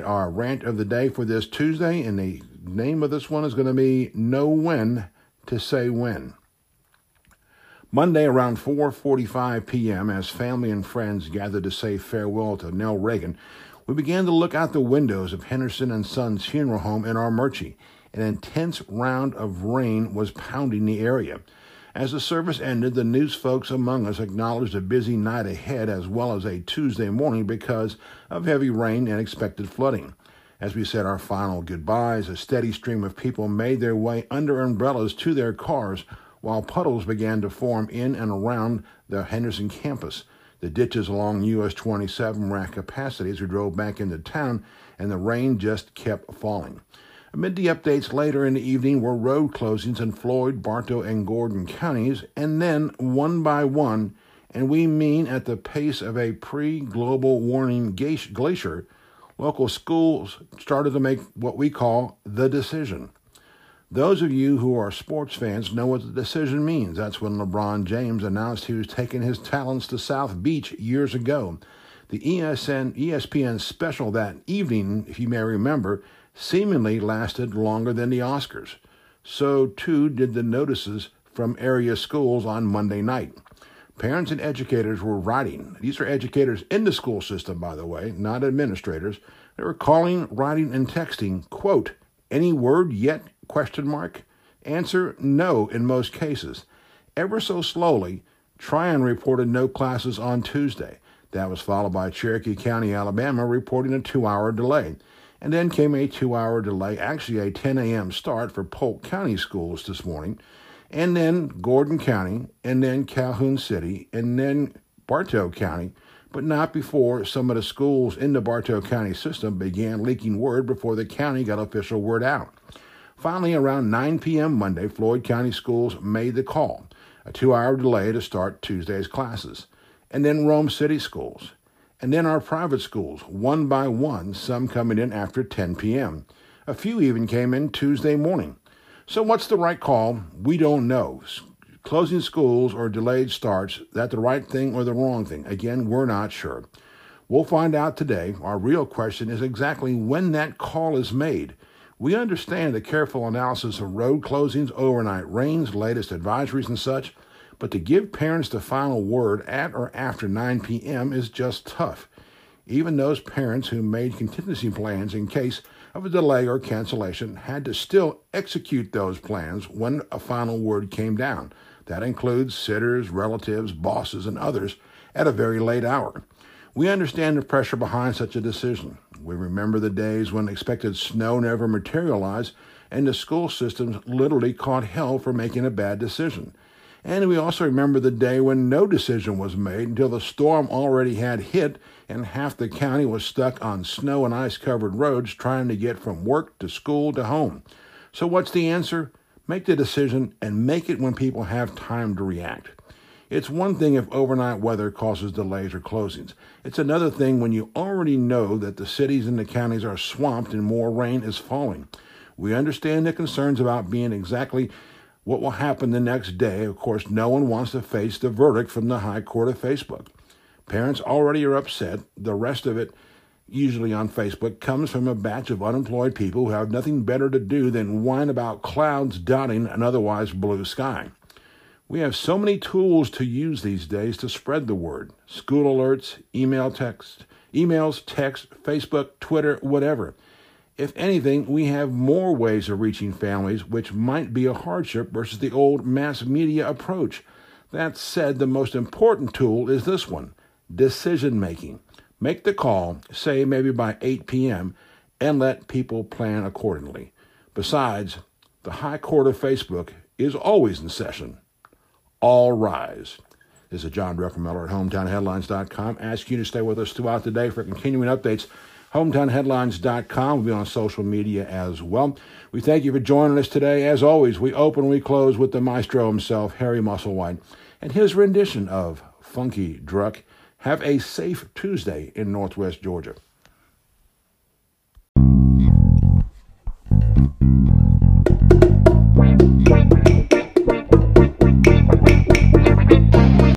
rant of the day for this Tuesday, and the name of this one is going to be Know When to Say When. Monday around 4:45 p.m. as family and friends gathered to say farewell to Nell Reagan, we began to look out the windows of Henderson and Sons Funeral Home in Armuchee. An intense round of rain was pounding the area. As the service ended, the news folks among us acknowledged a busy night ahead as well as a Tuesday morning because of heavy rain and expected flooding. As we said our final goodbyes, a steady stream of people made their way under umbrellas to their cars while puddles began to form in and around the Henderson campus. The ditches along US 27 were at capacity as we drove back into town, and the rain just kept falling. Amid the updates later in the evening were road closings in Floyd, Bartow, and Gordon counties, and then one by one, and we mean at the pace of a pre global warning glacier, local schools started to make what we call the decision. Those of you who are sports fans know what the decision means. That's when LeBron James announced he was taking his talents to South Beach years ago. The ESN, ESPN special that evening, if you may remember, seemingly lasted longer than the Oscars. So too did the notices from area schools on Monday night. Parents and educators were writing. These are educators in the school system, by the way, not administrators. They were calling, writing, and texting, quote, any word yet? Question mark. Answer, no in most cases. Ever so slowly, Trion reported no classes on Tuesday. That was followed by Cherokee County, Alabama, reporting a two hour delay. And then came a two hour delay, actually a 10 a.m. start for Polk County schools this morning, and then Gordon County, and then Calhoun City, and then Bartow County, but not before some of the schools in the Bartow County system began leaking word before the county got official word out. Finally, around 9 p.m. Monday, Floyd County schools made the call, a two hour delay to start Tuesday's classes, and then Rome City schools and then our private schools, one by one, some coming in after 10 p.m. A few even came in Tuesday morning. So, what's the right call? We don't know. Closing schools or delayed starts, that the right thing or the wrong thing? Again, we're not sure. We'll find out today. Our real question is exactly when that call is made. We understand the careful analysis of road closings, overnight rains, latest advisories, and such. But to give parents the final word at or after 9 p.m. is just tough. Even those parents who made contingency plans in case of a delay or cancellation had to still execute those plans when a final word came down. That includes sitters, relatives, bosses, and others at a very late hour. We understand the pressure behind such a decision. We remember the days when expected snow never materialized and the school systems literally caught hell for making a bad decision. And we also remember the day when no decision was made until the storm already had hit and half the county was stuck on snow and ice covered roads trying to get from work to school to home. So, what's the answer? Make the decision and make it when people have time to react. It's one thing if overnight weather causes delays or closings. It's another thing when you already know that the cities and the counties are swamped and more rain is falling. We understand the concerns about being exactly what will happen the next day. Of course, no one wants to face the verdict from the High Court of Facebook. Parents already are upset. The rest of it, usually on Facebook, comes from a batch of unemployed people who have nothing better to do than whine about clouds dotting an otherwise blue sky. We have so many tools to use these days to spread the word school alerts, email text, emails, text, Facebook, Twitter, whatever. If anything, we have more ways of reaching families, which might be a hardship versus the old mass media approach. That said, the most important tool is this one decision making. Make the call, say maybe by 8 p.m., and let people plan accordingly. Besides, the High Court of Facebook is always in session. All rise. This is John Druckenmiller at HometownHeadlines.com. Ask you to stay with us throughout the day for continuing updates HometownHeadlines.com. We'll be on social media as well. We thank you for joining us today. As always, we open we close with the maestro himself, Harry Musselwhite, and his rendition of Funky Druck. Have a safe Tuesday in Northwest Georgia.